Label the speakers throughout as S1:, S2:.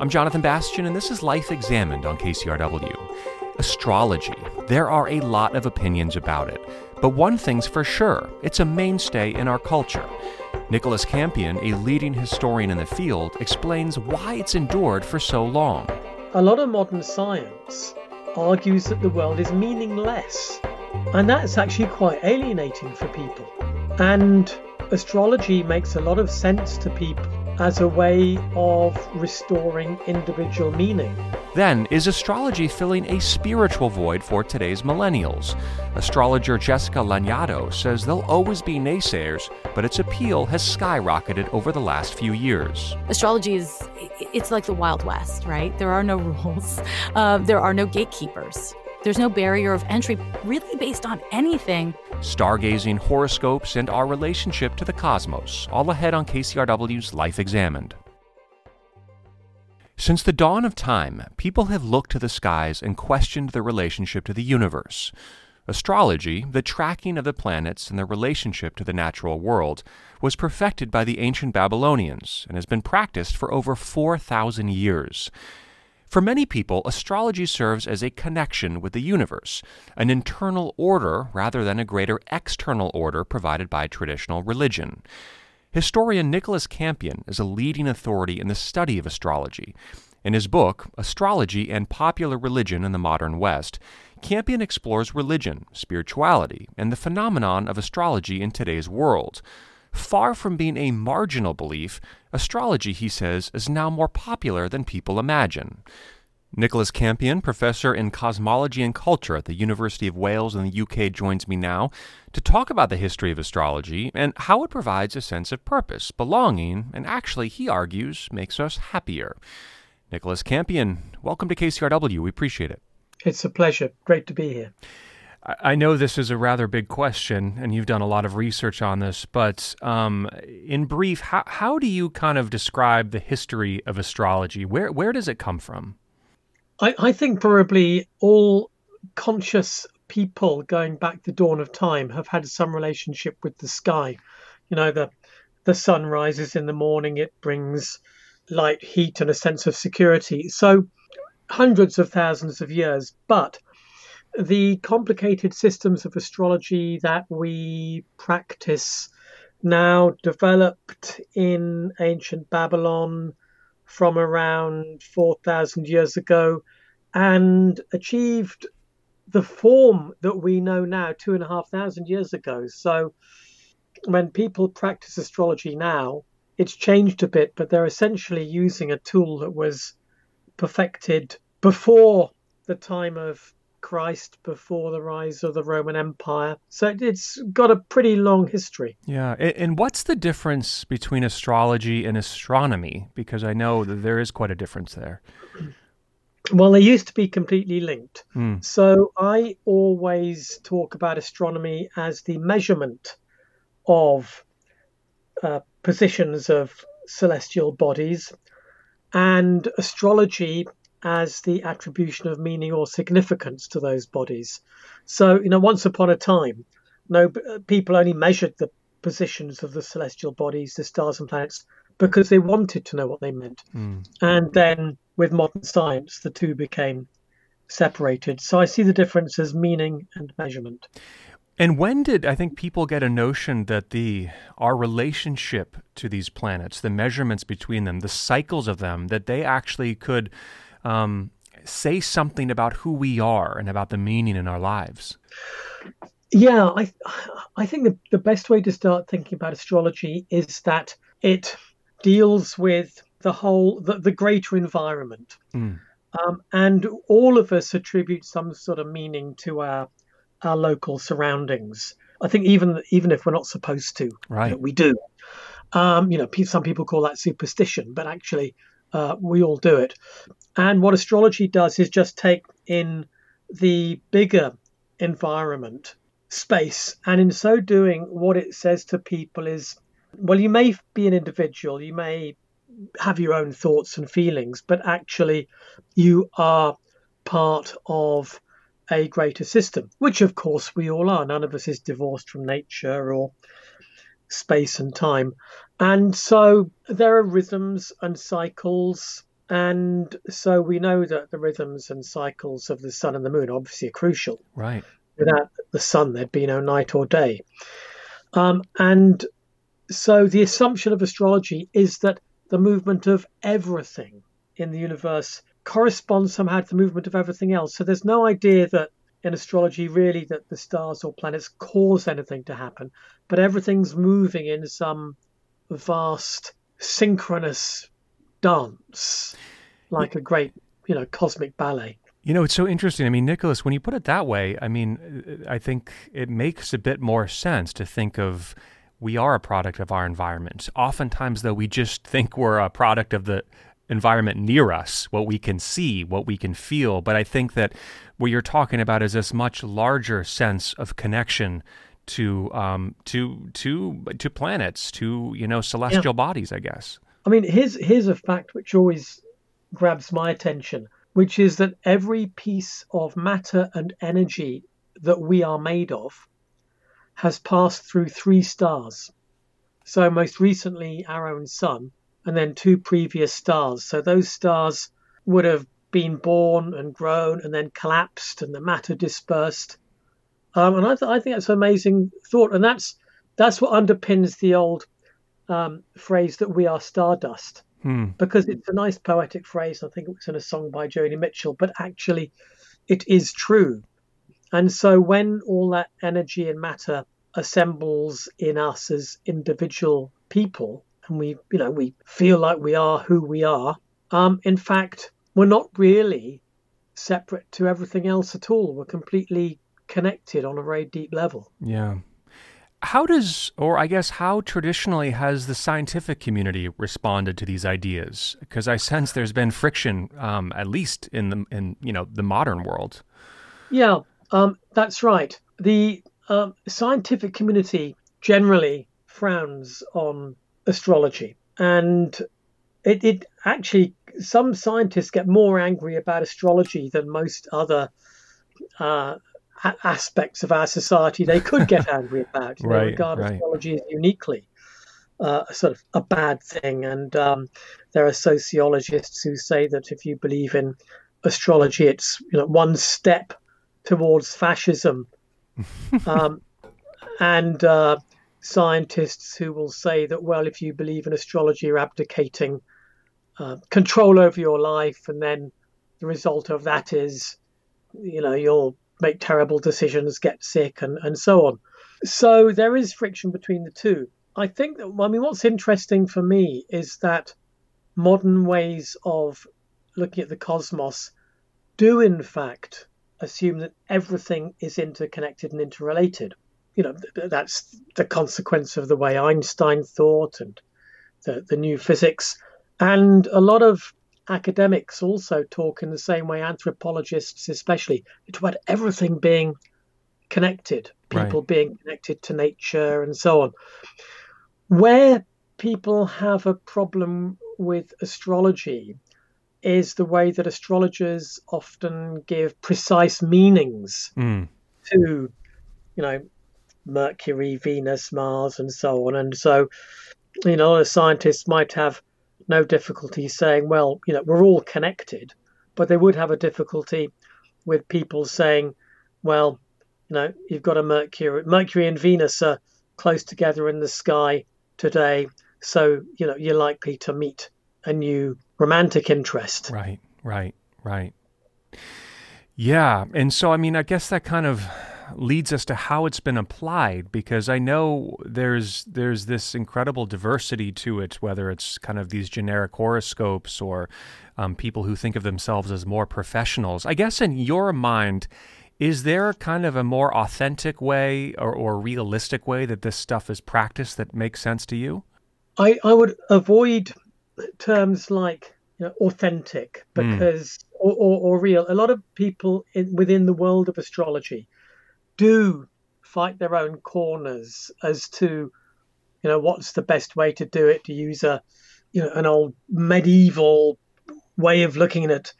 S1: I'm Jonathan Bastian, and this is Life Examined on KCRW. Astrology. There are a lot of opinions about it, but one thing's for sure it's a mainstay in our culture. Nicholas Campion, a leading historian in the field, explains why it's endured for so long.
S2: A lot of modern science argues that the world is meaningless, and that's actually quite alienating for people. And astrology makes a lot of sense to people as a way of restoring individual meaning.
S1: Then, is astrology filling a spiritual void for today's millennials? Astrologer Jessica Lanyadoo says there'll always be naysayers, but its appeal has skyrocketed over the last few years.
S3: Astrology is, it's like the Wild West, right? There are no rules, uh, there are no gatekeepers. There's no barrier of entry really based on anything.
S1: Stargazing, horoscopes, and our relationship to the cosmos, all ahead on KCRW's Life Examined. Since the dawn of time, people have looked to the skies and questioned their relationship to the universe. Astrology, the tracking of the planets and their relationship to the natural world, was perfected by the ancient Babylonians and has been practiced for over 4,000 years. For many people, astrology serves as a connection with the universe, an internal order rather than a greater external order provided by traditional religion. Historian Nicholas Campion is a leading authority in the study of astrology. In his book, Astrology and Popular Religion in the Modern West, Campion explores religion, spirituality, and the phenomenon of astrology in today's world. Far from being a marginal belief, astrology, he says, is now more popular than people imagine. Nicholas Campion, professor in cosmology and culture at the University of Wales in the UK, joins me now to talk about the history of astrology and how it provides a sense of purpose, belonging, and actually, he argues, makes us happier. Nicholas Campion, welcome to KCRW. We appreciate it.
S2: It's a pleasure. Great to be here.
S1: I know this is a rather big question, and you've done a lot of research on this, but um, in brief, how, how do you kind of describe the history of astrology? Where, where does it come from?
S2: I, I think probably all conscious people going back the dawn of time have had some relationship with the sky. You know, the the sun rises in the morning, it brings light, heat, and a sense of security. So hundreds of thousands of years, but the complicated systems of astrology that we practice now developed in ancient Babylon from around 4,000 years ago and achieved the form that we know now two and a half thousand years ago. So when people practice astrology now, it's changed a bit, but they're essentially using a tool that was perfected before the time of Christ before the rise of the Roman Empire. So it's got a pretty long history.
S1: Yeah. And what's the difference between astrology and astronomy? Because I know that there is quite a difference there.
S2: Well, they used to be completely linked. Mm. So I always talk about astronomy as the measurement of uh, positions of celestial bodies and astrology as the attribution of meaning or significance to those bodies. So, you know, once upon a time, no people only measured the positions of the celestial bodies, the stars and planets, because they wanted to know what they meant. Mm. And then with modern science, the two became separated. So I see the difference as meaning and measurement.
S1: And when did I think people get a notion that the our relationship to these planets, the measurements between them, the cycles of them, that they actually could um, say something about who we are and about the meaning in our lives?
S2: Yeah, I I think the, the best way to start thinking about astrology is that it deals with the whole the, the greater environment. Mm. Um, and all of us attribute some sort of meaning to our our local surroundings. I think even even if we're not supposed to,
S1: right.
S2: We do. Um, you know, some people call that superstition, but actually, uh, we all do it. And what astrology does is just take in the bigger environment space. And in so doing, what it says to people is well, you may be an individual, you may have your own thoughts and feelings, but actually, you are part of a greater system, which of course we all are. None of us is divorced from nature or space and time. And so there are rhythms and cycles And so we know that the rhythms and cycles of the sun and the moon obviously are crucial.
S1: Right.
S2: Without the sun, there'd be no night or day. Um, and so the assumption of astrology is that the movement of everything in the universe corresponds somehow to the movement of everything else. So there's no idea that in astrology really that the stars or planets cause anything to happen, but everything's moving in some vast synchronous dance, like a great, you know, cosmic ballet.
S1: You know, it's so interesting. I mean, Nicholas, when you put it that way, I mean, I think it makes a bit more sense to think of we are a product of our environment. Oftentimes, though, we just think we're a product of the environment near us, what we can see, what we can feel. But I think that what you're talking about is this much larger sense of connection to um, to to to planets, to you know celestial yeah. bodies. I guess.
S2: I mean, here's here's a fact which always grabs my attention, which is that every piece of matter and energy that we are made of has passed through three stars. So most recently, our own sun, and then two previous stars. So those stars would have been born and grown and then collapsed, and the matter dispersed. Um, and I, th- I think that's an amazing thought, and that's that's what underpins the old um, phrase that we are stardust,
S1: hmm.
S2: because it's a nice poetic phrase. I think it was in a song by Joni Mitchell, but actually, it is true. And so, when all that energy and matter assembles in us as individual people, and we, you know, we feel like we are who we are, um, in fact, we're not really separate to everything else at all. We're completely connected on a very deep level.
S1: Yeah. How does, or I guess, how traditionally has the scientific community responded to these ideas? Because I sense there's been friction, um, at least in the in you know the modern world.
S2: Yeah, um, that's right. The um, scientific community generally frowns on astrology, and it, it actually some scientists get more angry about astrology than most other uh, aspects of our society they could get angry about. You right, regard right. astrology as uniquely uh, sort of a bad thing. And um, there are sociologists who say that if you believe in astrology, it's you know one step towards fascism. um, and uh, scientists who will say that well, if you believe in astrology, you're abdicating uh, control over your life, and then the result of that is, you know, you'll make terrible decisions, get sick, and, and so on. So there is friction between the two. I think that, I mean, what's interesting for me is that modern ways of looking at the cosmos do, in fact, assume that everything is interconnected and interrelated. You know, that's the consequence of the way Einstein thought and the, the new physics. And a lot of academics also talk in the same way, anthropologists especially, about everything being connected, people right. being connected to nature and so on. Where people have a problem with astrology is the way that astrologers often give precise meanings
S1: mm.
S2: to, you know, Mercury, Venus, Mars, and so on. And so, you know, a scientist might have no difficulty saying, well, you know, we're all connected, but they would have a difficulty with people saying, well, you know, you've got a Mercury, Mercury and Venus are close together in the sky today, so you know you're likely to meet a new romantic interest.
S1: Right, right, right. Yeah, and so I mean, I guess that kind of leads us to how it's been applied because I know there's there's this incredible diversity to it, whether it's kind of these generic horoscopes or um, people who think of themselves as more professionals. I guess in your mind, is there kind of a more authentic way or, or realistic way that this stuff is practiced that makes sense to you?
S2: I, I would avoid terms like you know, authentic hmm. because mm. or, or, or, real. A lot of people in, within the world of astrology do fight their own corners as to you know what's the best way to do it to use a you know an old medieval way of looking at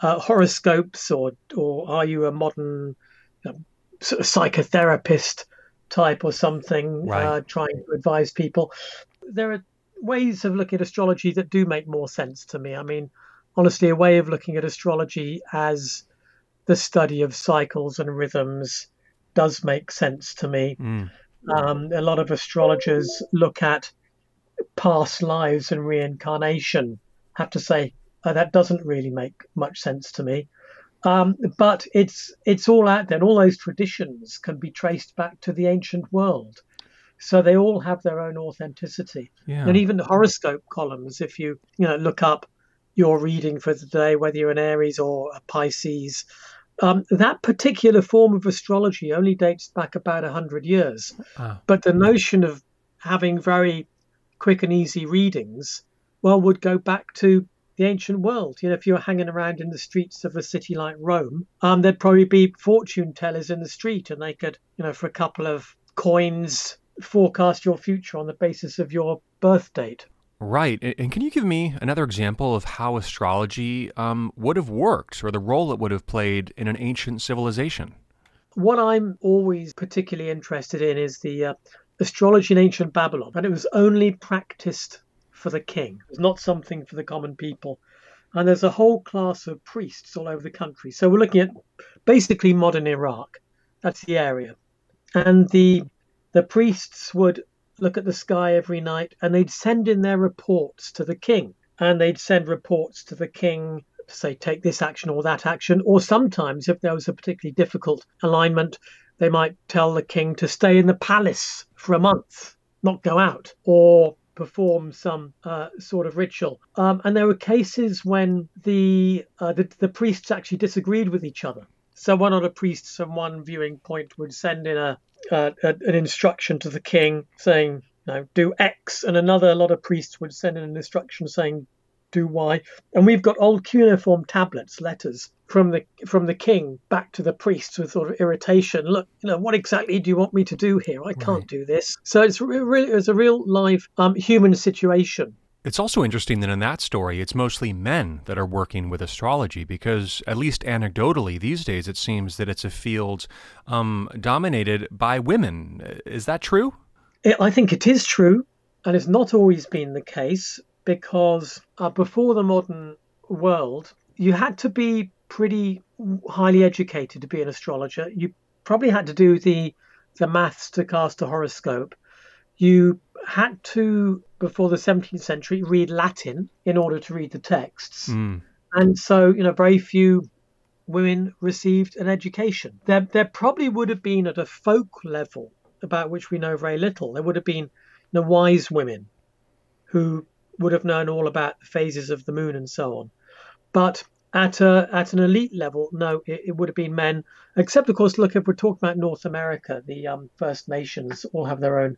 S2: uh, horoscopes or or are you a modern you know, sort of psychotherapist type or something
S1: right. uh,
S2: trying to advise people there are ways of looking at astrology that do make more sense to me i mean honestly, a way of looking at astrology as the study of cycles and rhythms does make sense to me. Mm. Um, a lot of astrologers look at past lives and reincarnation. I have to say uh, that doesn't really make much sense to me. Um, but it's it's all out there. And all those traditions can be traced back to the ancient world, so they all have their own authenticity. Yeah. And even the horoscope columns, if you you know look up your reading for the day, whether you're an Aries or a Pisces, um, that particular form of astrology only dates back about 100 years. Ah. But the notion of having very quick and easy readings, well, would go back to the ancient world. You know, if you were hanging around in the streets of a city like Rome, um, there'd probably be fortune tellers in the street, and they could, you know, for a couple of coins, forecast your future on the basis of your birth date.
S1: Right. And can you give me another example of how astrology um, would have worked or the role it would have played in an ancient civilization?
S2: What I'm always particularly interested in is the uh, astrology in ancient Babylon. And it was only practiced for the king, it was not something for the common people. And there's a whole class of priests all over the country. So we're looking at basically modern Iraq. That's the area. And the the priests would look at the sky every night and they'd send in their reports to the king. And they'd send reports to the king to say, take this action or that action. Or sometimes, if there was a particularly difficult alignment, they might tell the king to stay in the palace for a month, not go out, or perform some uh, sort of ritual. Um, and there were cases when the, uh, the the priests actually disagreed with each other. So one of the priests from one viewing point would send in a, uh, an instruction to the king saying, you know, do X, and another lot of priests would send in an instruction saying, do Y. And we've got old cuneiform tablets, letters from the from the king back to the priests with sort of irritation. Look, you know, what exactly do you want me to do here? I can't right. do this. So it's really it's a real live um, human situation.
S1: It's also interesting that in that story, it's mostly men that are working with astrology because, at least anecdotally, these days it seems that it's a field um, dominated by women. Is that true?
S2: I think it is true, and it's not always been the case because uh, before the modern world, you had to be pretty highly educated to be an astrologer. You probably had to do the the maths to cast a horoscope. You had to, before the 17th century, read Latin in order to read the texts. Mm. And so, you know, very few women received an education. There, there probably would have been at a folk level about which we know very little. There would have been you know, wise women who would have known all about the phases of the moon and so on. But at a, at an elite level, no, it, it, would have been men. Except, of course, look if we're talking about North America, the um, First Nations all have their own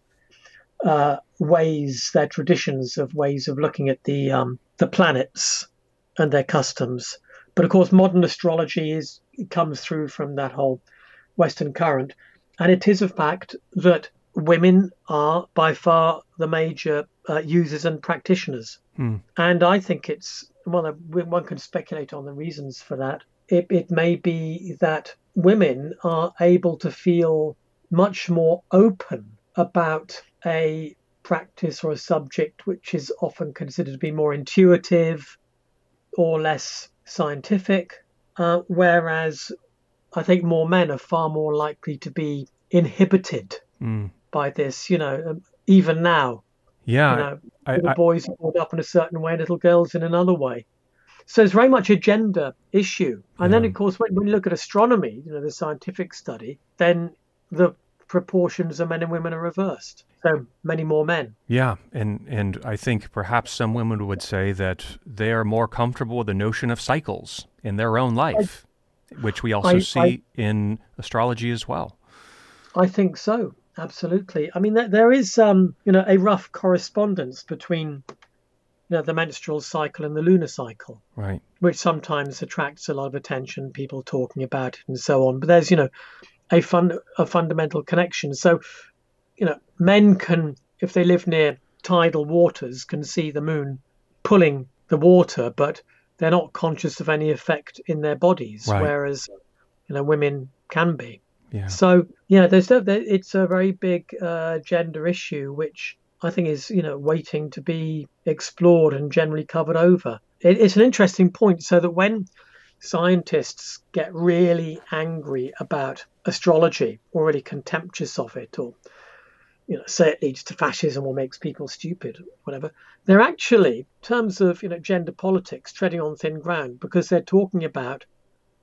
S2: uh, ways, their traditions of ways of looking at the um, the planets and their customs. But of course, modern astrology is comes through from that whole Western current, and it is a fact that women are by far the major uh, users and practitioners. Hmm. And I think it's well, one can speculate on the reasons for that. It, it may be that women are able to feel much more open about a practice or a subject which is often considered to be more intuitive or less scientific, uh, whereas I think more men are far more likely to be inhibited mm. by this. You know, um, even now.
S1: Yeah,
S2: you know, I, little I, boys are brought up in a certain way, little girls in another way. So it's very much a gender issue. And yeah. then, of course, when, when you look at astronomy, you know, the scientific study, then the proportions of men and women are reversed. So many more men.
S1: Yeah, and and I think perhaps some women would say that they are more comfortable with the notion of cycles in their own life, I, which we also I, see I, in astrology as well.
S2: I think so. Absolutely. I mean, there, there is, um, you know, a rough correspondence between, you know, the menstrual cycle and the lunar cycle,
S1: right?
S2: Which sometimes attracts a lot of attention, people talking about it and so on. But there's, you know, a fun a fundamental connection. So, you know, men can, if they live near tidal waters, can see the moon pulling the water, but they're not conscious of any effect in their bodies, right. whereas you know women can be. Yeah. So yeah, there's it's a very big uh, gender issue, which I think is you know waiting to be explored and generally covered over. it, it's an interesting point. So that when scientists get really angry about astrology, already contemptuous of it, or you know, say it leads to fascism or makes people stupid, whatever. They're actually, in terms of you know gender politics, treading on thin ground because they're talking about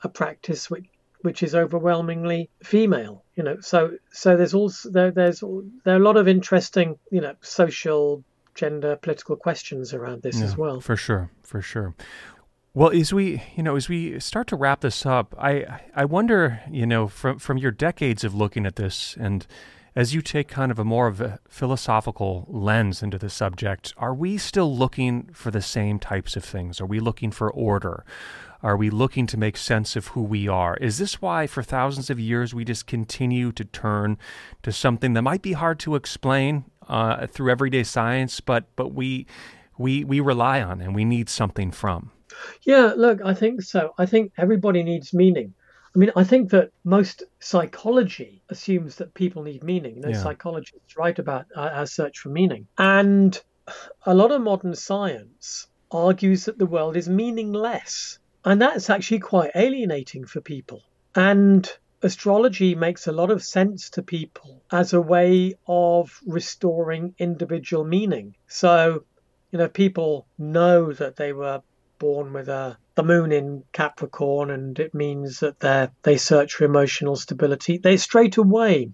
S2: a practice which which is overwhelmingly female. You know, so so there's also there, there's there are a lot of interesting you know social gender political questions around this yeah, as well.
S1: For sure, for sure. Well, as we, you know, as we start to wrap this up, I, I wonder, you know, from from your decades of looking at this, and as you take kind of a more of a philosophical lens into the subject, are we still looking for the same types of things? Are we looking for order? Are we looking to make sense of who we are? Is this why, for thousands of years, we just continue to turn to something that might be hard to explain uh, through everyday science, but but we we we rely on and we need something from?
S2: Yeah, look, I think so. I think everybody needs meaning. I mean, I think that most psychology assumes that people need meaning. You know, yeah. psychologists write about uh, our search for meaning. And a lot of modern science argues that the world is meaningless. And that's actually quite alienating for people. And astrology makes a lot of sense to people as a way of restoring individual meaning. So, you know, people know that they were born with a the moon in Capricorn, and it means that they they search for emotional stability. They straight away,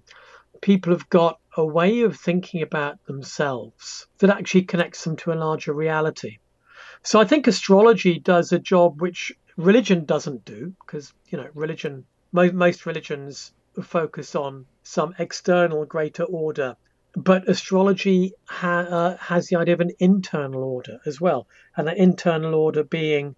S2: people have got a way of thinking about themselves that actually connects them to a larger reality. So I think astrology does a job which religion doesn't do, because you know religion most, most religions focus on some external greater order but astrology ha- uh, has the idea of an internal order as well, and that internal order being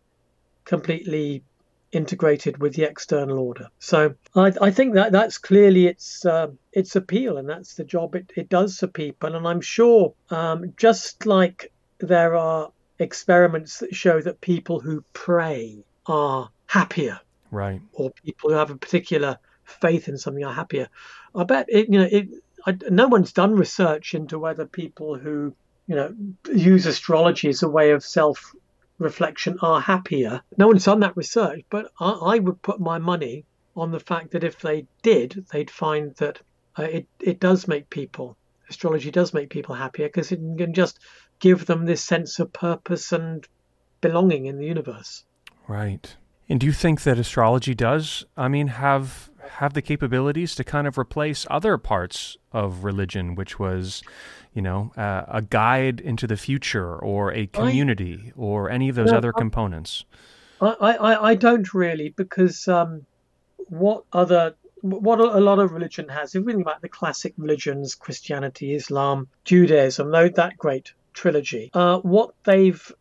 S2: completely integrated with the external order. So I, I think that that's clearly its uh, its appeal, and that's the job it, it does for people. And I'm sure, um, just like there are experiments that show that people who pray are happier,
S1: right,
S2: or people who have a particular faith in something are happier. I bet it, you know it I, no one's done research into whether people who you know use astrology as a way of self reflection are happier. No one's done that research, but I, I, would put my money on the fact that if they did, they'd find that uh, it it does make people astrology does make people happier because it can just give them this sense of purpose and belonging in the universe.
S1: Right. And do you think that astrology does, I mean, have have the capabilities to kind of replace other parts of religion, which was, you know, uh, a guide into the future or a community I, or any of those no, other I, components?
S2: I, I, I don't really because um, what other what a lot of religion has, if you think about the classic religions, Christianity, Islam, Judaism, that great trilogy, uh, what they've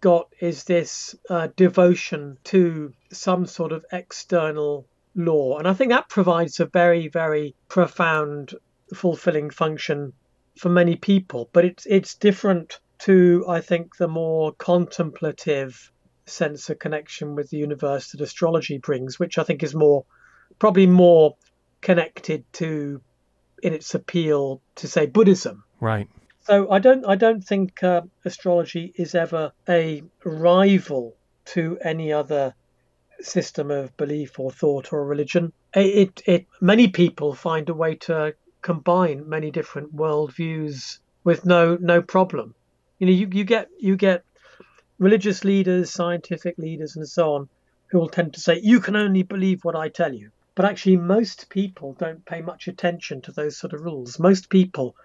S2: got is this uh, devotion to some sort of external law. And I think that provides a very, very profound, fulfilling function for many people. But it's it's different to I think the more contemplative sense of connection with the universe that astrology brings, which I think is more probably more connected to in its appeal to say Buddhism.
S1: Right.
S2: So I don't I don't think uh, astrology is ever a rival to any other system of belief or thought or religion. It, it, many people find a way to combine many different worldviews with no no problem. You know, you, you get you get religious leaders, scientific leaders, and so on, who will tend to say, "You can only believe what I tell you." But actually, most people don't pay much attention to those sort of rules. Most people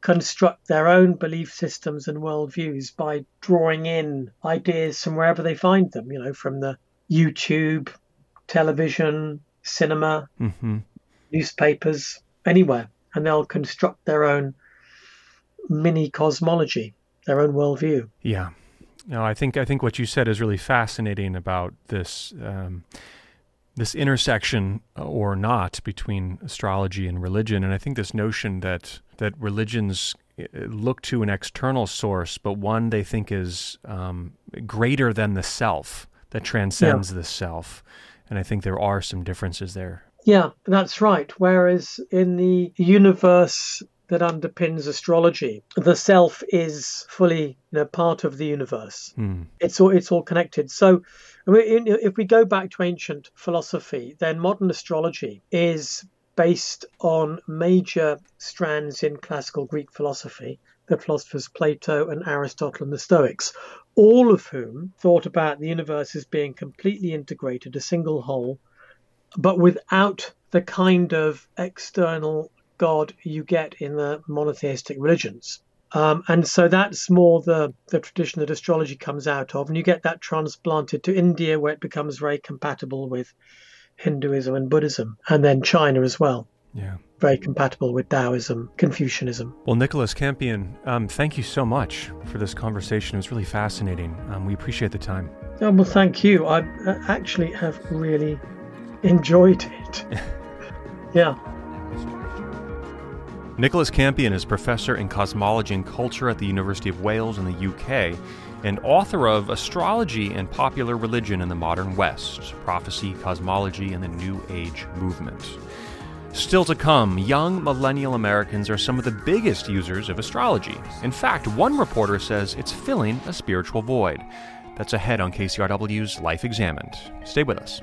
S2: construct their own belief systems and worldviews by drawing in ideas from wherever they find them. You know, from the YouTube, television, cinema, mm-hmm. newspapers, anywhere, and they'll construct their own mini cosmology, their own worldview.
S1: Yeah. No, I think I think what you said is really fascinating about this um, this intersection or not between astrology and religion, and I think this notion that that religions uh, look to an external source, but one they think is um, greater than the self that transcends yeah. the self. And I think there are some differences there.
S2: Yeah, that's right. Whereas in the universe, that underpins astrology. The self is fully you know, part of the universe.
S1: Hmm.
S2: It's all it's all connected. So, if we go back to ancient philosophy, then modern astrology is based on major strands in classical Greek philosophy, the philosophers Plato and Aristotle and the Stoics, all of whom thought about the universe as being completely integrated, a single whole, but without the kind of external God you get in the monotheistic religions. Um, and so that's more the, the tradition that astrology comes out of. And you get that transplanted to India, where it becomes very compatible with Hinduism and Buddhism, and then China as well.
S1: Yeah.
S2: Very compatible with Taoism, Confucianism.
S1: Well, Nicholas Campion, um, thank you so much for this conversation. It was really fascinating. Um, we appreciate the time.
S2: Oh, well, thank you. I actually have really enjoyed it. yeah.
S1: Nicholas Campion is professor in cosmology and culture at the University of Wales in the UK and author of Astrology and Popular Religion in the Modern West Prophecy, Cosmology, and the New Age Movement. Still to come, young millennial Americans are some of the biggest users of astrology. In fact, one reporter says it's filling a spiritual void. That's ahead on KCRW's Life Examined. Stay with us.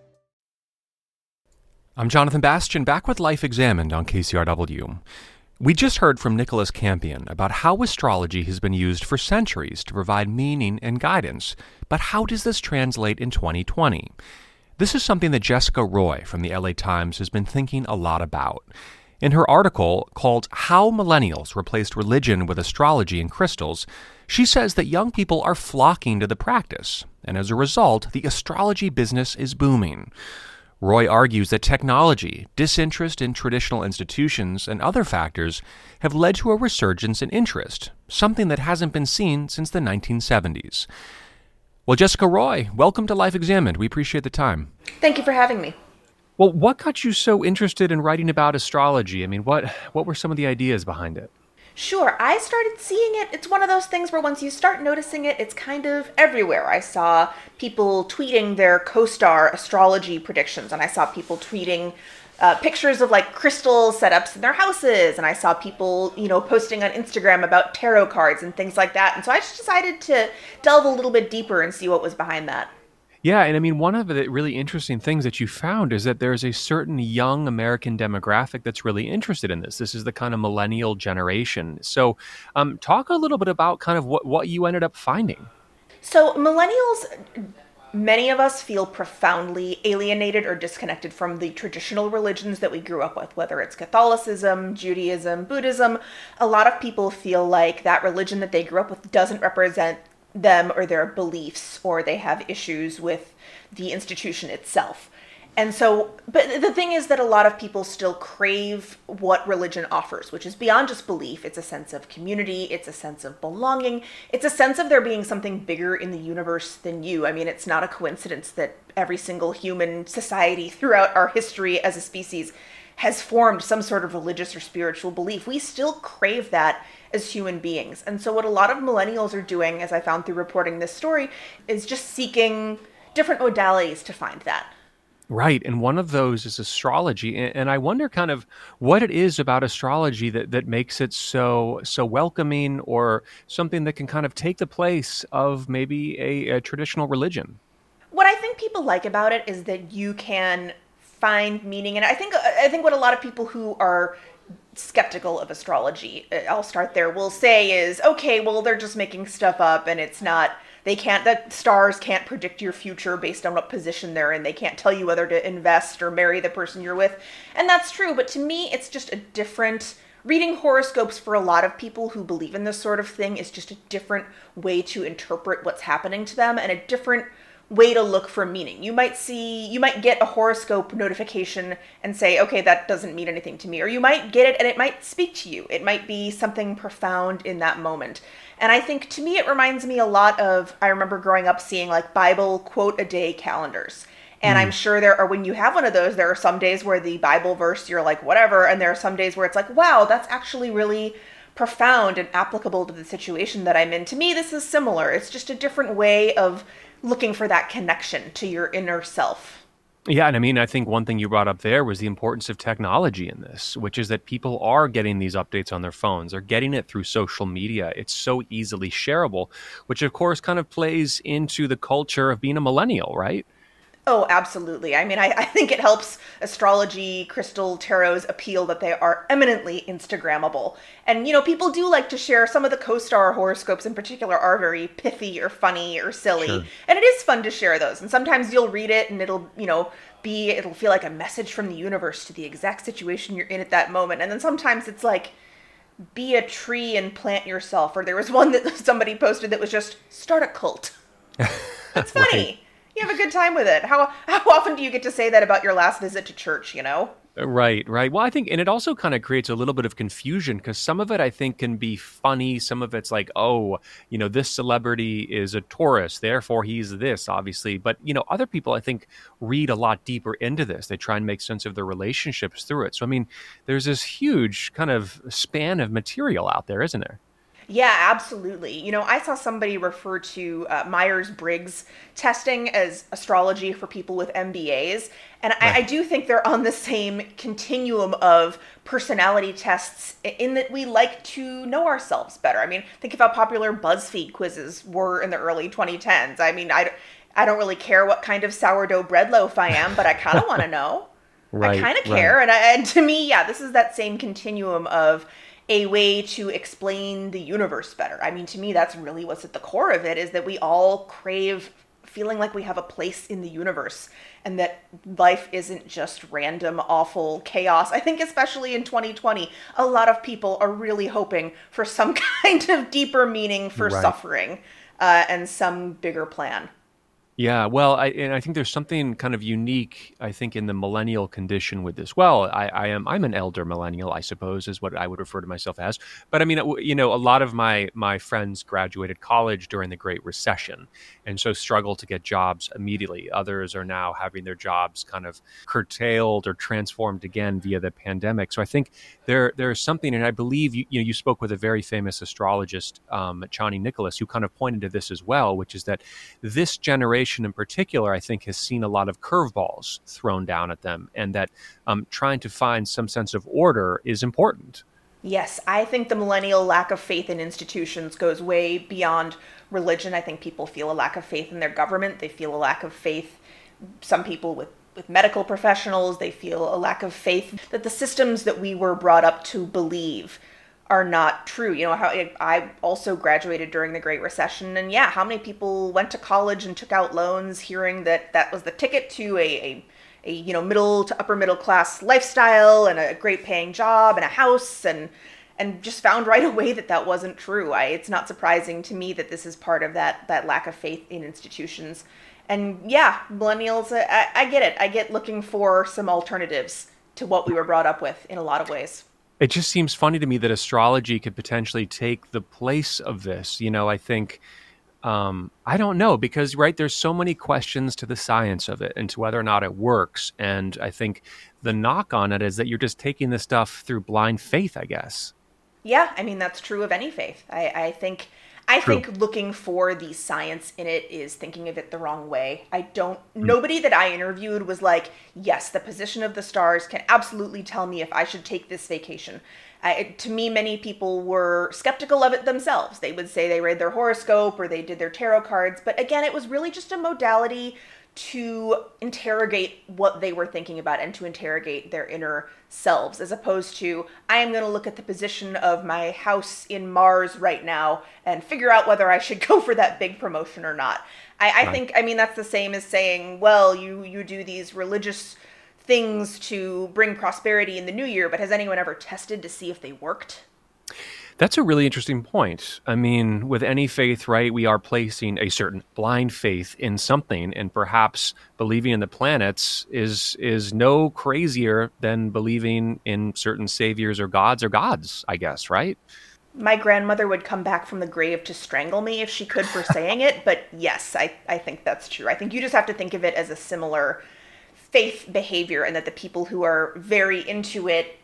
S1: I'm Jonathan Bastian, back with Life Examined on KCRW. We just heard from Nicholas Campion about how astrology has been used for centuries to provide meaning and guidance, but how does this translate in 2020? This is something that Jessica Roy from the LA Times has been thinking a lot about. In her article called How Millennials Replaced Religion with Astrology and Crystals, she says that young people are flocking to the practice, and as a result, the astrology business is booming. Roy argues that technology, disinterest in traditional institutions, and other factors have led to a resurgence in interest, something that hasn't been seen since the 1970s. Well, Jessica Roy, welcome to Life Examined. We appreciate the time.
S4: Thank you for having me.
S1: Well, what got you so interested in writing about astrology? I mean, what what were some of the ideas behind it?
S4: Sure, I started seeing it. It's one of those things where once you start noticing it, it's kind of everywhere. I saw people tweeting their co star astrology predictions, and I saw people tweeting uh, pictures of like crystal setups in their houses, and I saw people, you know, posting on Instagram about tarot cards and things like that. And so I just decided to delve a little bit deeper and see what was behind that.
S1: Yeah, and I mean, one of the really interesting things that you found is that there's a certain young American demographic that's really interested in this. This is the kind of millennial generation. So, um, talk a little bit about kind of what, what you ended up finding.
S4: So, millennials, many of us feel profoundly alienated or disconnected from the traditional religions that we grew up with, whether it's Catholicism, Judaism, Buddhism. A lot of people feel like that religion that they grew up with doesn't represent them or their beliefs or they have issues with the institution itself. And so, but the thing is that a lot of people still crave what religion offers, which is beyond just belief. It's a sense of community, it's a sense of belonging, it's a sense of there being something bigger in the universe than you. I mean, it's not a coincidence that every single human society throughout our history as a species has formed some sort of religious or spiritual belief. We still crave that as human beings. And so, what a lot of millennials are doing, as I found through reporting this story, is just seeking different modalities to find that.
S1: Right. And one of those is astrology. And I wonder kind of what it is about astrology that, that makes it so so welcoming or something that can kind of take the place of maybe a, a traditional religion.
S4: What I think people like about it is that you can find meaning and I think I think what a lot of people who are skeptical of astrology, uh, I'll start there, will say is okay, well, they're just making stuff up and it's not, they can't, the stars can't predict your future based on what position they're in. They can't tell you whether to invest or marry the person you're with. And that's true, but to me, it's just a different reading horoscopes for a lot of people who believe in this sort of thing is just a different way to interpret what's happening to them and a different way to look for meaning. You might see, you might get a horoscope notification and say, okay, that doesn't mean anything to me. Or you might get it and it might speak to you. It might be something profound in that moment. And I think to me, it reminds me a lot of, I remember growing up seeing like Bible quote a day calendars. And mm. I'm sure there are, when you have one of those, there are some days where the Bible verse, you're like, whatever. And there are some days where it's like, wow, that's actually really profound and applicable to the situation that I'm in. To me, this is similar. It's just a different way of looking for that connection to your inner self.
S1: Yeah, and I mean, I think one thing you brought up there was the importance of technology in this, which is that people are getting these updates on their phones. They're getting it through social media. It's so easily shareable, which of course kind of plays into the culture of being a millennial, right?
S4: Oh, absolutely. I mean, I, I, think it helps astrology, crystal, tarots appeal that they are eminently Instagrammable. And, you know, people do like to share some of the co star horoscopes in particular are very pithy or funny or silly. Sure. And it is fun to share those. And sometimes you'll read it and it'll, you know, be, it'll feel like a message from the universe to the exact situation you're in at that moment. And then sometimes it's like, be a tree and plant yourself. Or there was one that somebody posted that was just start a cult. That's funny. right you have a good time with it. How how often do you get to say that about your last visit to church, you know?
S1: Uh, right, right. Well, I think, and it also kind of creates a little bit of confusion because some of it I think can be funny. Some of it's like, oh, you know, this celebrity is a Taurus, therefore he's this, obviously. But, you know, other people I think read a lot deeper into this. They try and make sense of their relationships through it. So, I mean, there's this huge kind of span of material out there, isn't there?
S4: Yeah, absolutely. You know, I saw somebody refer to uh, Myers Briggs testing as astrology for people with MBAs. And right. I, I, do think they're on the same continuum of personality tests in that we like to know ourselves better. I mean, think of how popular BuzzFeed quizzes were in the early 2010s. I mean, I, I don't really care what kind of sourdough bread loaf I am, but I kind of want to know. Right, I kind of care. Right. And, I, and to me, yeah, this is that same continuum of a way to explain the universe better. I mean, to me, that's really what's at the core of it is that we all crave feeling like we have a place in the universe and that life isn't just random, awful chaos. I think, especially in 2020, a lot of people are really hoping for some kind of deeper meaning for right. suffering uh, and some bigger plan.
S1: Yeah, well, I, and I think there's something kind of unique, I think, in the millennial condition with this. Well, I, I, am I'm an elder millennial, I suppose, is what I would refer to myself as. But I mean, you know, a lot of my my friends graduated college during the Great Recession, and so struggled to get jobs immediately. Others are now having their jobs kind of curtailed or transformed again via the pandemic. So I think there there is something, and I believe you you, know, you spoke with a very famous astrologist, um, Chani Nicholas, who kind of pointed to this as well, which is that this generation generation in particular, I think, has seen a lot of curveballs thrown down at them, and that um, trying to find some sense of order is important.
S4: Yes, I think the millennial lack of faith in institutions goes way beyond religion. I think people feel a lack of faith in their government. They feel a lack of faith, some people with, with medical professionals, they feel a lack of faith that the systems that we were brought up to believe are not true. You know, how I also graduated during the Great Recession, and yeah, how many people went to college and took out loans, hearing that that was the ticket to a, a, a you know middle to upper middle class lifestyle and a great paying job and a house and and just found right away that that wasn't true. I, it's not surprising to me that this is part of that that lack of faith in institutions. And yeah, millennials, I, I get it. I get looking for some alternatives to what we were brought up with in a lot of ways
S1: it just seems funny to me that astrology could potentially take the place of this. You know, I think um, I don't know because right there's so many questions to the science of it and to whether or not it works. And I think the knock on it is that you're just taking this stuff through blind faith. I guess.
S4: Yeah, I mean that's true of any faith. I, I think I True. think looking for the science in it is thinking of it the wrong way. I don't, mm. nobody that I interviewed was like, yes, the position of the stars can absolutely tell me if I should take this vacation. I, to me, many people were skeptical of it themselves. They would say they read their horoscope or they did their tarot cards. But again, it was really just a modality to interrogate what they were thinking about and to interrogate their inner selves, as opposed to, I am going to look at the position of my house in Mars right now and figure out whether I should go for that big promotion or not. I, I right. think, I mean, that's the same as saying, well, you, you do these religious things to bring prosperity in the new year, but has anyone ever tested to see if they worked?
S1: That's a really interesting point. I mean, with any faith, right, we are placing a certain blind faith in something, and perhaps believing in the planets is is no crazier than believing in certain saviors or gods or gods, I guess, right?
S4: My grandmother would come back from the grave to strangle me if she could for saying it, but yes, I, I think that's true. I think you just have to think of it as a similar faith behavior, and that the people who are very into it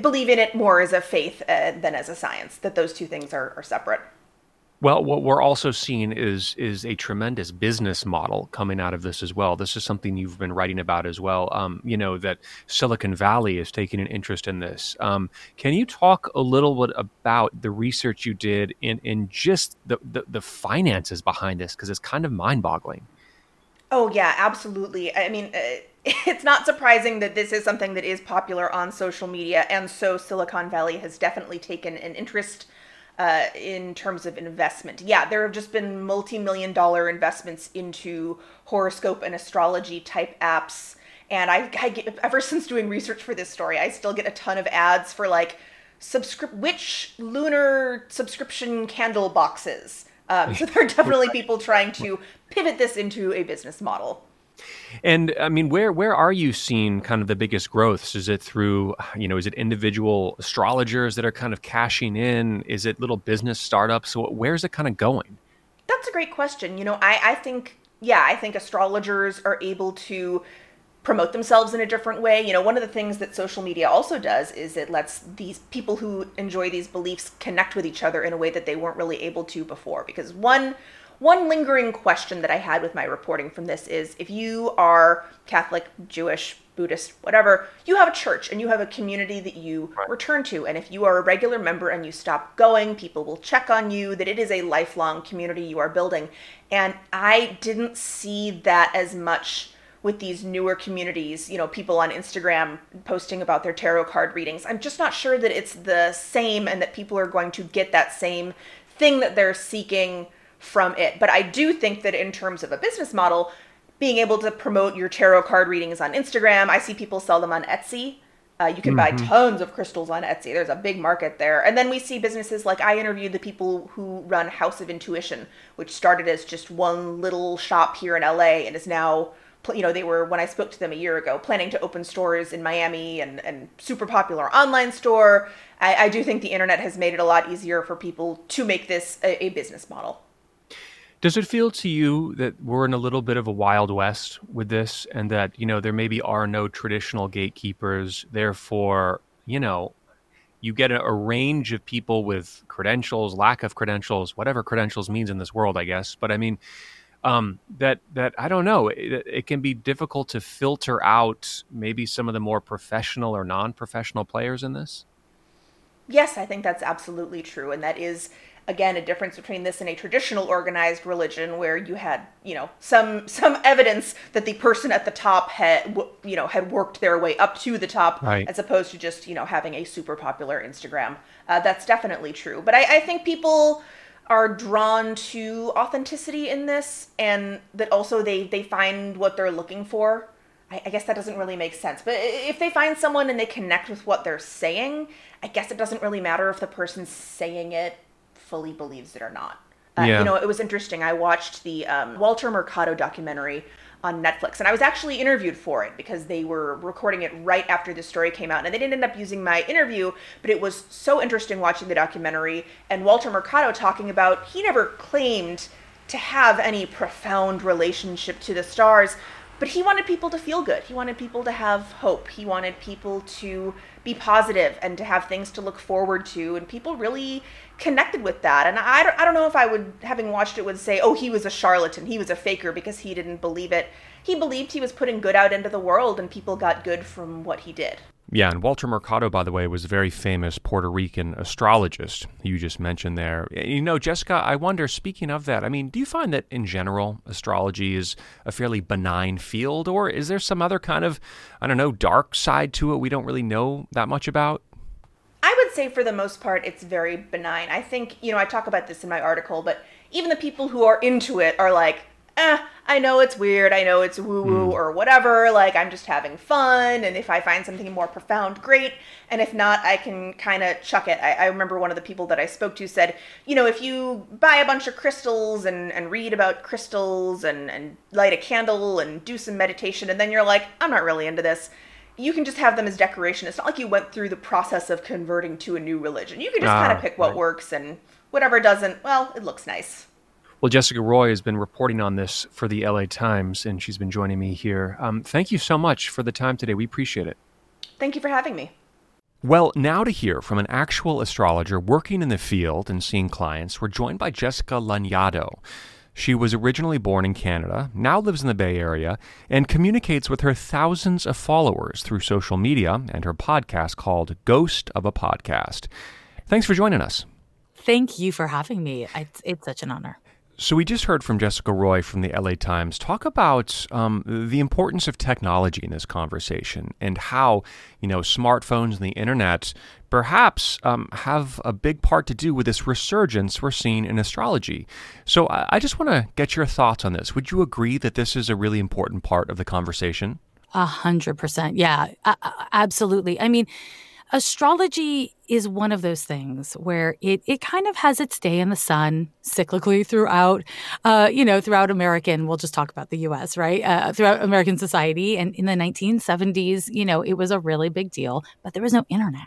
S4: believe in it more as a faith uh, than as a science. That those two things are, are separate.
S1: Well, what we're also seeing is is a tremendous business model coming out of this as well. This is something you've been writing about as well. Um, you know that Silicon Valley is taking an interest in this. Um, can you talk a little bit about the research you did in in just the the, the finances behind this? Because it's kind of mind boggling.
S4: Oh yeah, absolutely. I mean. Uh, it's not surprising that this is something that is popular on social media, and so Silicon Valley has definitely taken an interest uh, in terms of investment. Yeah, there have just been multi million dollar investments into horoscope and astrology type apps. And I, I get, ever since doing research for this story, I still get a ton of ads for like, subscript which lunar subscription candle boxes. Um, so there are definitely people trying to pivot this into a business model.
S1: And I mean, where where are you seeing kind of the biggest growths? Is it through, you know, is it individual astrologers that are kind of cashing in? Is it little business startups? So, where's it kind of going?
S4: That's a great question. You know, I, I think, yeah, I think astrologers are able to promote themselves in a different way. You know, one of the things that social media also does is it lets these people who enjoy these beliefs connect with each other in a way that they weren't really able to before. Because one one lingering question that I had with my reporting from this is if you are Catholic, Jewish, Buddhist, whatever, you have a church and you have a community that you right. return to. And if you are a regular member and you stop going, people will check on you, that it is a lifelong community you are building. And I didn't see that as much with these newer communities, you know, people on Instagram posting about their tarot card readings. I'm just not sure that it's the same and that people are going to get that same thing that they're seeking from it. But I do think that in terms of a business model, being able to promote your tarot card readings on Instagram, I see people sell them on Etsy. Uh, you can mm-hmm. buy tons of crystals on Etsy. There's a big market there. And then we see businesses like I interviewed the people who run House of Intuition, which started as just one little shop here in LA and is now, you know, they were, when I spoke to them a year ago, planning to open stores in Miami and, and super popular online store. I, I do think the internet has made it a lot easier for people to make this a, a business model.
S1: Does it feel to you that we're in a little bit of a wild west with this and that, you know, there maybe are no traditional gatekeepers, therefore, you know, you get a, a, range of people with credentials, lack of credentials, whatever credentials means in this world, I guess. But I mean, um, that that I don't know. It, it, can be difficult to filter out maybe some of the more professional or non-professional players in this.
S4: Yes, I think that's absolutely true, and that is again a difference between this and a traditional organized religion where you had you know some some evidence that the person at the top had you know had worked their way up to the top right. as opposed to just you know having a super popular instagram uh, that's definitely true but I, I think people are drawn to authenticity in this and that also they they find what they're looking for I, I guess that doesn't really make sense but if they find someone and they connect with what they're saying i guess it doesn't really matter if the person saying it fully believes it or not. Uh, yeah. You know, it was interesting. I watched the um, Walter Mercado documentary on Netflix, and I was actually interviewed for it because they were recording it right after the story came out, and they didn't end up using my interview. But it was so interesting watching the documentary and Walter Mercado talking about he never claimed to have any profound relationship to the stars, but he wanted people to feel good. He wanted people to have hope. He wanted people to be positive and to have things to look forward to. And people really connected with that. And I don't, I don't know if I would, having watched it, would say, oh, he was a charlatan. He was a faker because he didn't believe it. He believed he was putting good out into the world and people got good from what he did.
S1: Yeah, and Walter Mercado, by the way, was a very famous Puerto Rican astrologist you just mentioned there. You know, Jessica, I wonder, speaking of that, I mean, do you find that in general astrology is a fairly benign field, or is there some other kind of, I don't know, dark side to it we don't really know that much about?
S4: I would say for the most part, it's very benign. I think, you know, I talk about this in my article, but even the people who are into it are like, eh, I know it's weird, I know it's woo woo or whatever, like I'm just having fun, and if I find something more profound, great, and if not, I can kind of chuck it. I, I remember one of the people that I spoke to said, you know, if you buy a bunch of crystals and, and read about crystals and, and light a candle and do some meditation, and then you're like, I'm not really into this. You can just have them as decoration. It's not like you went through the process of converting to a new religion. You can just
S1: Ah,
S4: kind of pick what
S1: right.
S4: works, and whatever doesn't, well, it looks nice.
S1: Well, Jessica Roy has been reporting on this for the LA Times, and she's been joining me here. Um, thank you so much for the time today. We appreciate it.
S4: Thank you for having me.
S1: Well, now to hear from an actual astrologer working in the field and seeing clients, we're joined by Jessica Lanyadoo. She was originally born in Canada, now lives in the Bay Area, and communicates with her thousands of followers through social media and her podcast called Ghost of a Podcast. Thanks for joining us.
S3: Thank you for having me. It's, it's such an honor.
S1: So, we just heard from Jessica Roy from the LA Times talk about um, the importance of technology in this conversation and how, you know, smartphones and the internet perhaps um, have a big part to do with this resurgence we're seeing in astrology. So, I, I just want to get your thoughts on this. Would you agree that this is a really important part of the conversation?
S3: A hundred percent. Yeah, absolutely. I mean, astrology is one of those things where it, it kind of has its day in the sun cyclically throughout, uh, you know, throughout American, we'll just talk about the US, right? Uh, throughout American society. And in the 1970s, you know, it was a really big deal, but there was no internet.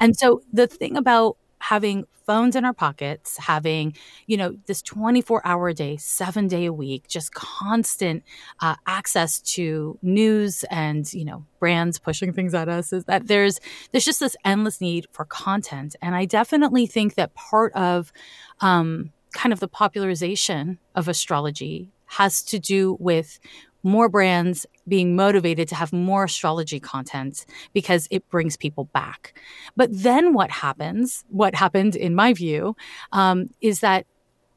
S3: And so the thing about having phones in our pockets, having, you know, this 24 hour a day, seven day a week, just constant uh, access to news and, you know, brands pushing things at us is that there's, there's just this endless need for content. And I definitely think that part of, um, kind of the popularization of astrology has to do with more brands being motivated to have more astrology content because it brings people back. But then what happens, what happened in my view, um, is that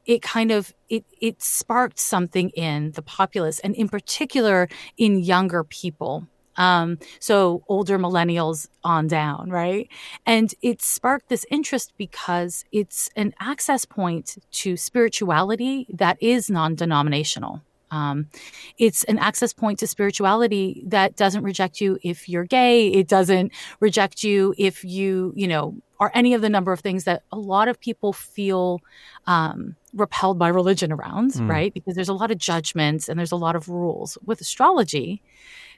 S3: it kind of it it sparked something in the populace and in particular in younger people um, so older millennials on down, right? And it sparked this interest because it's an access point to spirituality that is non-denominational. Um, it's an access point to spirituality that doesn't reject you if you're gay. It doesn't reject you if you, you know, are any of the number of things that a lot of people feel um, repelled by religion around,
S1: Mm.
S3: right? Because there's a lot of judgments and there's a lot of rules. With astrology,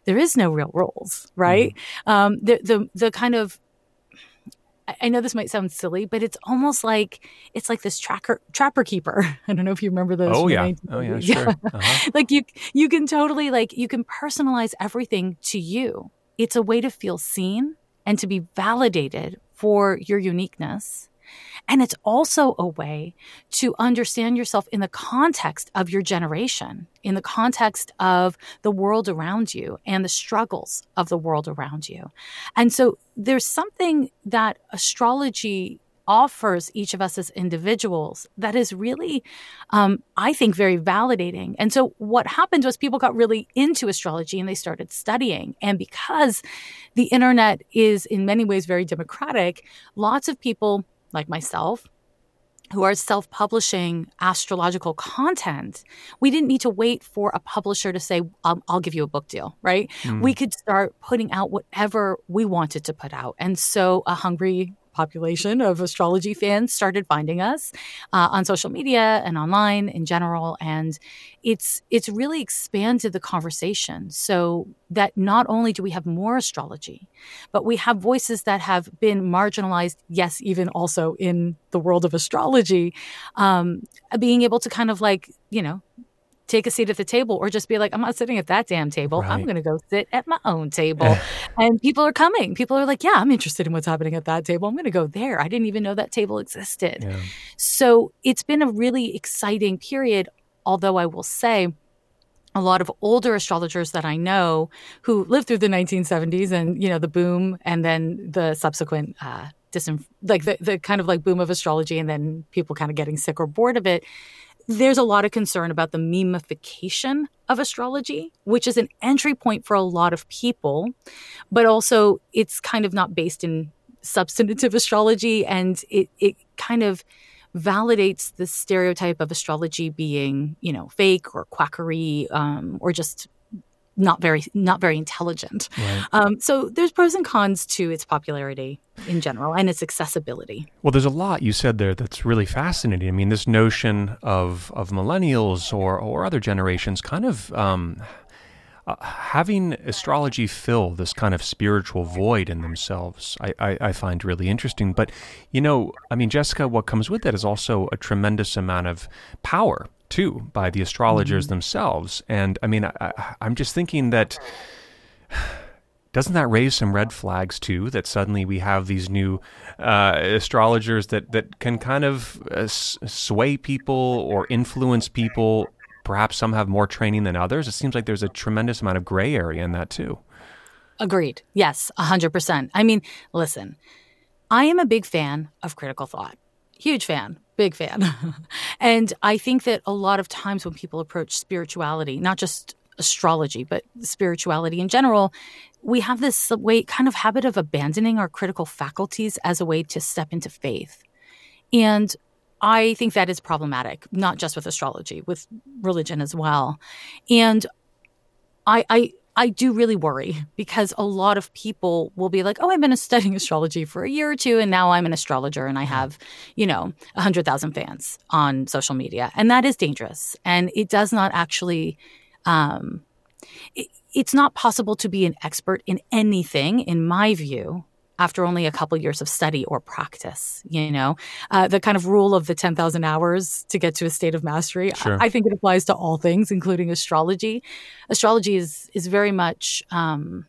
S3: there is no real rules, right? Um, the the the kind of I- know this might sound silly, but it's almost like it's like this tracker trapper keeper. I don't know if you remember those.
S1: Oh yeah. Oh yeah. Sure. Uh-huh.
S3: like you you can totally like you can personalize everything to you. It's a way to feel seen and to be validated for your uniqueness. And it's also a way to understand yourself in the context of your generation, in the context of the world around you and the struggles of the world around you. And so there's something that astrology offers each of us as individuals that is really, um, I think, very validating. And so what happened was people got really into astrology and they started studying. And because the internet is in many ways very democratic, lots of people like myself who are self publishing astrological content, we didn't need to wait for a publisher to say, um, I'll give you a book deal, right? We could start putting out whatever we wanted to put out. And so a hungry population of astrology fans started finding us uh, on social media and online in general and it's it's really expanded the conversation. So that not only do we have more astrology but we have voices that have been marginalized yes even also in the world of astrology um, being able to kind of like you know take a seat at the table or just be like i'm not sitting at that damn table. I'm going to go sit at my own table. And people are coming. People are like yeah i'm interested in what's happening at that table. I'm going to go there. I didn't even know that table existed.
S1: Yeah.
S3: so it's been a really exciting period although i will say a lot of older astrologers that I know who lived through the 1970s and you know the boom and then the subsequent uh disin- like the, the kind of like boom of astrology and then people kind of getting sick or bored of it there's a lot of concern about the memification of astrology which is an entry point for a lot of people but also it's kind of not based in substantive astrology and it it kind of validates the stereotype of astrology being, you know, fake or quackery um, or just not very not very intelligent. Right. Um, so there's pros and cons to its popularity in general and its accessibility.
S1: Well, there's a lot you said there that's really fascinating. I mean, this notion of of millennials or or other generations kind of. Um, uh, having astrology fill this kind of spiritual void in themselves, I, I, I, find really interesting. But, you know, I mean, Jessica, what comes with that is also a tremendous amount of power too by the astrologers mm-hmm. themselves. And I mean, I, am just thinking that doesn't that raise some red flags too? That suddenly we have these new uh, astrologers that that can kind of uh, sway people or influence people. Perhaps some have more training than others. It seems like there's a tremendous amount of gray area in that too.
S3: Agreed. Yes, 100%. I mean, listen, I am a big fan of critical thought. Huge fan. Big fan. and I think that a lot of times when people approach spirituality, not just astrology, but spirituality in general, we have this way kind of habit of abandoning our critical faculties as a way to step into faith. And I think that is problematic, not just with astrology, with religion as well. And I, I I do really worry because a lot of people will be like, oh, I've been studying astrology for a year or two, and now I'm an astrologer and I mm-hmm. have, you know, 100,000 fans on social media. And that is dangerous. And it does not actually, um, it, it's not possible to be an expert in anything, in my view, after only a couple years of study or practice. You know, uh, the kind of rule of the 10,000 hours to get to a state of mastery. Sure. I, I, think it applies to all things, including astrology. Astrology is, is very much, um,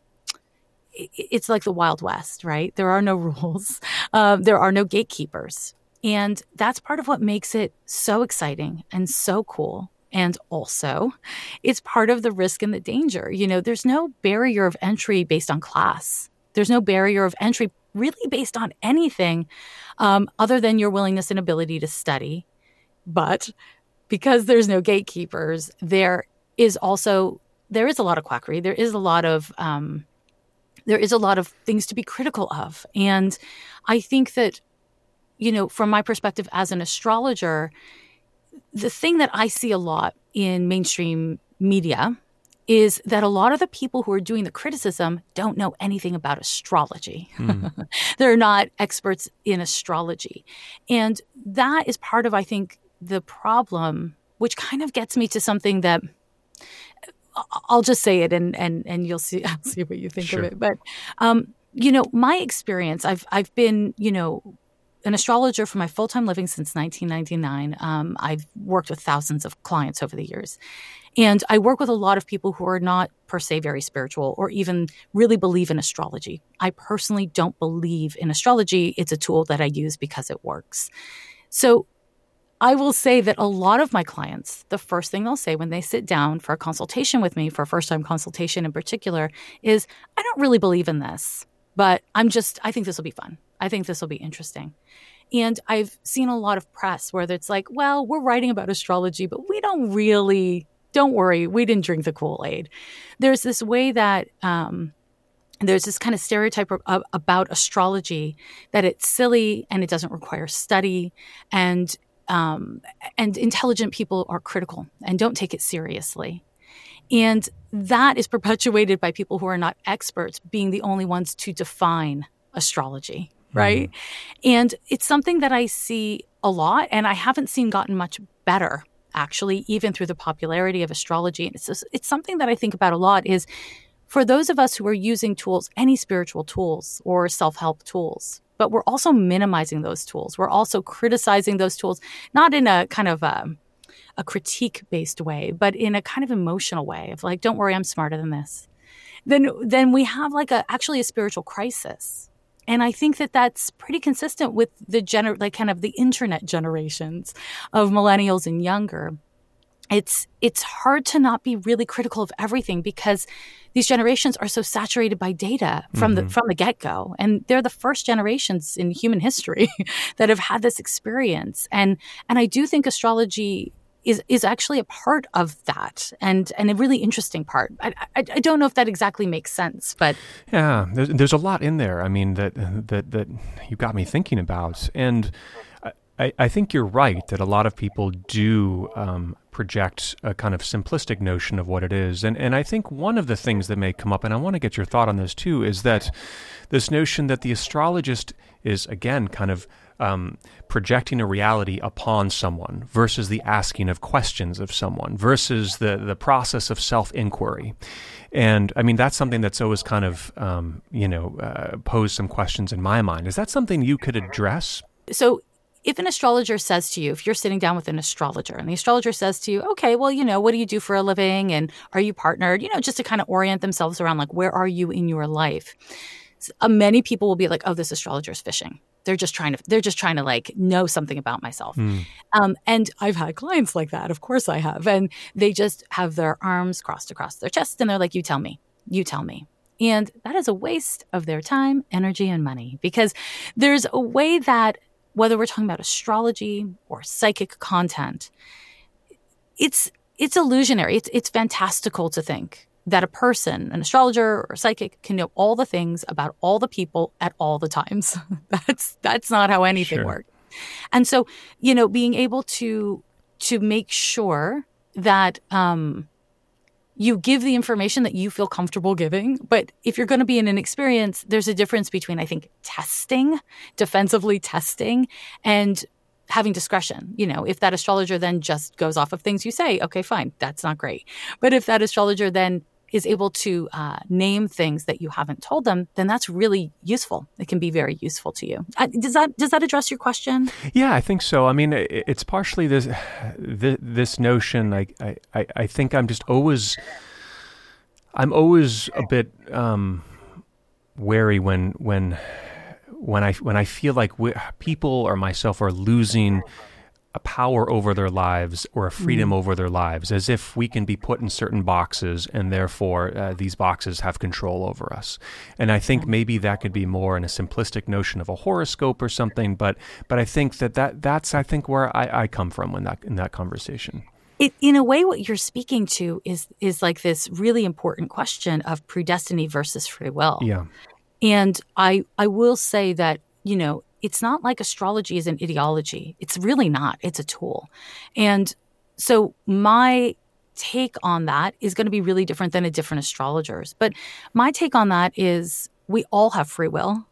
S3: it's like the Wild West, right? There are no rules. Um, there are no gatekeepers. And that's part of what makes it so exciting and so cool. And also, it's part of the risk and the danger. You know, there's no barrier of entry based on class. There's no barrier of entry really based on anything um, other than your willingness and ability to study. But because there's no gatekeepers, there is also there is a lot of quackery. There is a lot of um, there is a lot of things to be critical of, and I think that you know, from my perspective as an astrologer, the thing that I see a lot in mainstream media is that a lot of the people who are doing the criticism don't know anything about astrology. Mm. They're not experts in astrology. And that is part of, I think, the problem, which kind of gets me to something that I'll just say it and and and you'll see I'll see what you think sure. of it. But um, you know, my experience, I've I've been, you know, an astrologer for my full time living since 1999. Um, I've worked with thousands of clients over the years. And I work with a lot of people who are not per se very spiritual or even really believe in astrology. I personally don't believe in astrology. It's a tool that I use because it works. So I will say that a lot of my clients, the first thing they'll say when they sit down for a consultation with me, for a first time consultation in particular, is I don't really believe in this, but I'm just, I think this will be fun. I think this will be interesting. And I've seen a lot of press where it's like, well, we're writing about astrology, but we don't really don't worry, we didn't drink the Kool Aid. There's this way that um, there's this kind of stereotype of, about astrology that it's silly and it doesn't require study and um, and intelligent people are critical and don't take it seriously. And that is perpetuated by people who are not experts being the only ones to define astrology, right? Mm-hmm. And it's something that I see a lot and I haven't seen gotten much better actually, even through the popularity of astrology. And it's, it's something that I think about a lot is for those of us who are using tools, any spiritual tools or self help tools, but we're also minimizing those tools. We're also criticizing those tools, not in a kind of a, um, a critique based way, but in a kind of emotional way of like, don't worry, I'm smarter than this. Then, then we have like a actually a spiritual crisis and I think that that's pretty consistent with the gener, like kind of the internet generations of millennials and younger. It's it's hard to not be really critical of everything because these generations are so saturated by data from mm-hmm. the from the get go, and they're the first generations in human history that have had this experience. And and I do think astrology is is actually a part of that and and a really interesting part. I, I, I don't know if that exactly makes sense, but
S1: yeah, there's, there's a lot in there. I mean that that that you got me thinking about, and I, I, think you're right that a lot of people do um, project a kind of simplistic notion of what it is. And, and I think one of the things that may come up, and I want to get your thought on this too, is that this notion that the astrologist is, again, kind of um, projecting a reality upon someone versus the asking of questions of someone versus the, the process of self inquiry. And I mean, that's something that's always kind of, um, you know, uh, posed some questions in my mind. Is that something you could address?
S3: So, if an astrologer says to you, if you're sitting down with an astrologer and the astrologer says to you, okay, well, you know, what do you do for a living? And are you partnered? You know, just to kind of orient themselves around like, where are you in your life? Uh, many people will be like, "Oh, this astrologer is fishing." They're just trying to they're just trying to like know something about myself. Mm. Um, and I've had clients like that. Of course, I have, and they just have their arms crossed across their chest, and they're like, "You tell me, you tell me." And that is a waste of their time, energy, and money because there's a way that whether we're talking about astrology or psychic content, it's it's illusionary. It's it's fantastical to think that a person, an astrologer or a psychic, can know all the things about all the people at all the times. that's that's not how anything sure. works. And so, you know, being able to to make sure that um, you give the information that you feel comfortable giving. But if you're going to be in an experience, there's a difference between, I think, testing, defensively testing, and having discretion. You know, if that astrologer then just goes off of things you say, okay, fine, that's not great. But if that astrologer then is able to uh, name things that you haven't told them, then that's really useful. It can be very useful to you. Uh, does that does that address your question?
S1: Yeah, I think so. I mean, it's partially this this notion. I I I think I'm just always I'm always a bit um, wary when when when I when I feel like we, people or myself are losing a power over their lives or a freedom mm. over their lives, as if we can be put in certain boxes and therefore uh, these boxes have control over us. And I think maybe that could be more in a simplistic notion of a horoscope or something. But but I think that, that that's I think where I, I come from in that in that conversation.
S3: It, in a way, what you're speaking to is is like this really important question of predestiny versus free will.
S1: Yeah.
S3: And I I will say that you know it's not like astrology is an ideology. It's really not. It's a tool. And so my take on that is going to be really different than a different astrologers. But my take on that is we all have free will.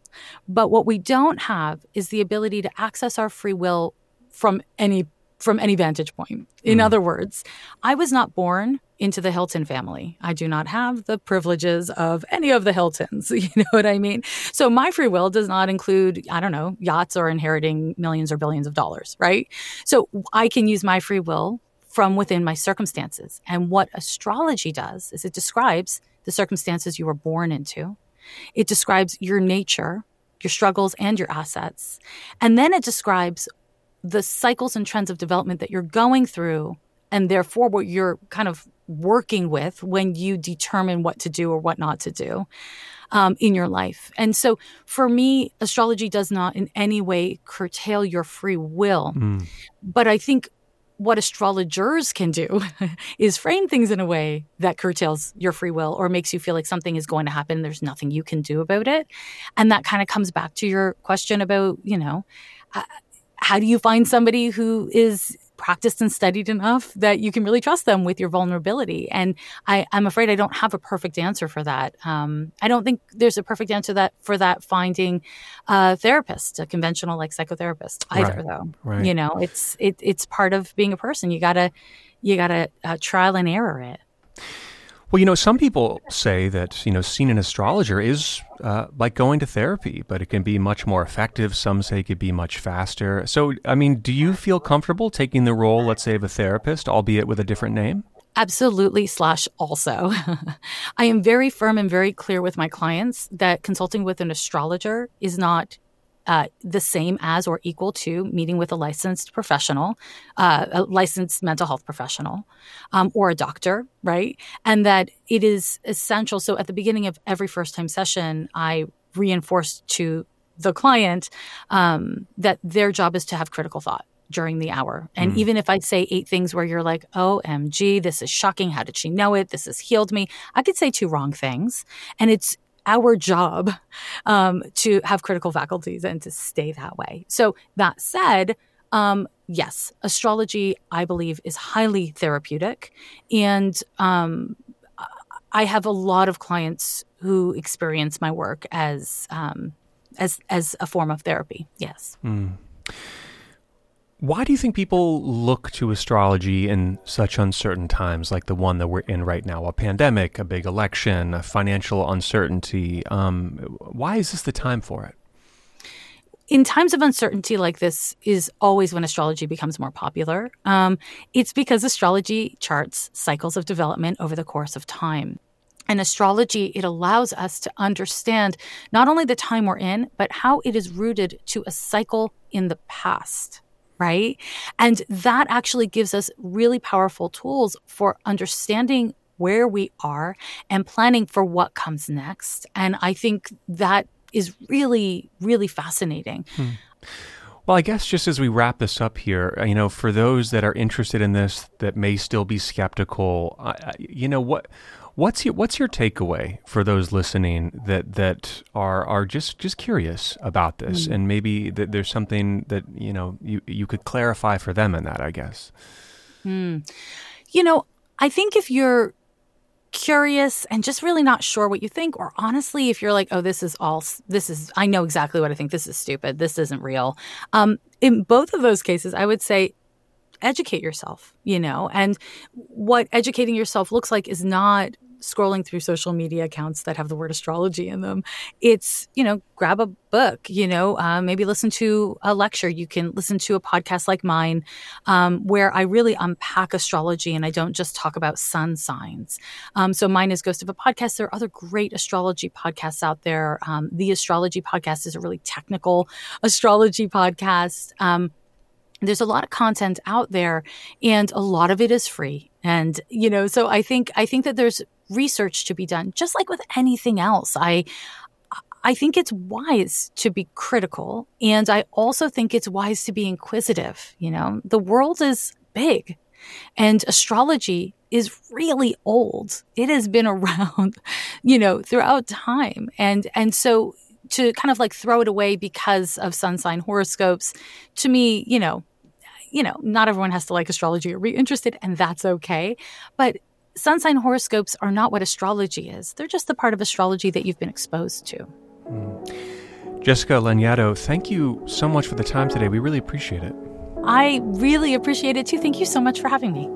S3: But what we don't have is the ability to access our free will from any from any vantage point. In mm. other words, I was not born into the Hilton family. I do not have the privileges of any of the Hiltons. You know what I mean? So my free will does not include, I don't know, yachts or inheriting millions or billions of dollars, right? So I can use my free will from within my circumstances. And what astrology does is it describes the circumstances you were born into. It describes your nature, your struggles and your assets. And then it describes the cycles and trends of development that you're going through and therefore what you're kind of working with when you determine what to do or what not to do um, in your life. And so for me, astrology does not in any way curtail your free will. Mm. But I think what astrologers can do is frame things in a way that curtails your free will or makes you feel like something is going to happen. There's nothing you can do about it. And that kind of comes back to your question about, you know, uh, how do you find somebody who is practiced and studied enough that you can really trust them with your vulnerability. And I, am afraid I don't have a perfect answer for that. Um, I don't think there's a perfect answer that for that finding a therapist, a conventional like psychotherapist either, right. though. Right. You know, it's it, it's part of being a person. You gotta you gotta uh, trial and error it.
S1: Well, you know, some people say that, you know, seeing an astrologer is uh, like going to therapy, but it can be much more effective. Some say it could be much faster. So, I mean, do you feel comfortable taking the role, let's say, of a therapist, albeit with a different name?
S3: Absolutely, slash also. I am very firm and very clear with my clients that consulting with an astrologer is not uh, the same as or equal to meeting with a licensed professional, uh, a licensed mental health professional, um, or a doctor, right? And that it is essential. So at the beginning of every first time session, I reinforce to the client um, that their job is to have critical thought during the hour. And mm. even if I say eight things where you're like, OMG, this is shocking. How did she know it? This has healed me. I could say two wrong things. And it's our job um, to have critical faculties and to stay that way. So that said, Um, yes, astrology, I believe, is highly therapeutic. And um, I have a lot of clients who experience my work as um, as as a form of therapy. Yes. Mm.
S1: Why do you think people look to astrology in such uncertain times like the one that we're in right now? A pandemic, a big election, a financial uncertainty. Um, why is this the time for it?
S3: in times of uncertainty like this is always when astrology becomes more popular. Um, it's because astrology charts cycles of development over the course of time. And astrology, it allows us to understand not only the time we're in, but how it is rooted to a cycle in the past right? And that actually gives us really powerful tools for understanding where we are and planning for what comes next. And I think that is really, really fascinating. Hmm.
S1: Well, I guess just as we wrap this up here, uh, you know, for those that are interested in this that may still be skeptical, uh, you know, what What's your What's your takeaway for those listening that that are are just just curious about this, mm. and maybe that there's something that you know you you could clarify for them in that, I guess.
S3: Mm. You know, I think if you're curious and just really not sure what you think, or honestly, if you're like, oh, this is all, this is, I know exactly what I think. This is stupid. This isn't real. Um, in both of those cases, I would say educate yourself, you know, and what educating yourself looks like is not scrolling through social media accounts that have the word astrology in them. It's, you know, grab a book, you know, uh, maybe listen to a lecture. You can listen to a podcast like mine um, where I really unpack astrology and I don't just talk about sun signs. Um, so mine is Ghost of a Podcast. There are other great astrology podcasts out there. Um, the Astrology Podcast is a really technical astrology podcast. Um, there's a lot of content out there and a lot of it is free and you know so i think i think that there's research to be done, just like with anything else. I, I think it's wise to be critical. And I also think it's wise to be inquisitive. You know, the world is big and astrology is really old. It has been around, you know, throughout time. And, and so to kind of like throw it away because of sun sign horoscopes, to me, you know, you know, not everyone has to like astrology or be interested, and that's okay. But sun sign horoscopes are not what astrology is. They're just the part of astrology that you've been exposed to.
S1: Mm. Jessica Lanyadoo, thank you so much for the time today. We really appreciate it.
S3: I really appreciate it too. Thank you so much for having me.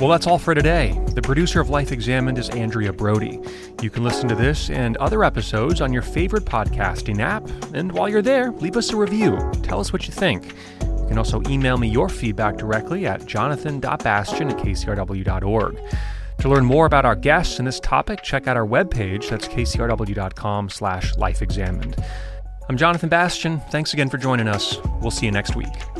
S1: Well, that's all for today. The producer of Life Examined is Andrea Brody. You can listen to this and other episodes on your favorite podcasting app. And while you're there, leave us a review. Tell us what you think. You can also email me your feedback directly at jonathan.bastian at kcrw.org. To learn more about our guests and this topic, check out our webpage. That's kcrw.com slash lifeexamined. I'm Jonathan Bastian. Thanks again for joining us. We'll see you next week.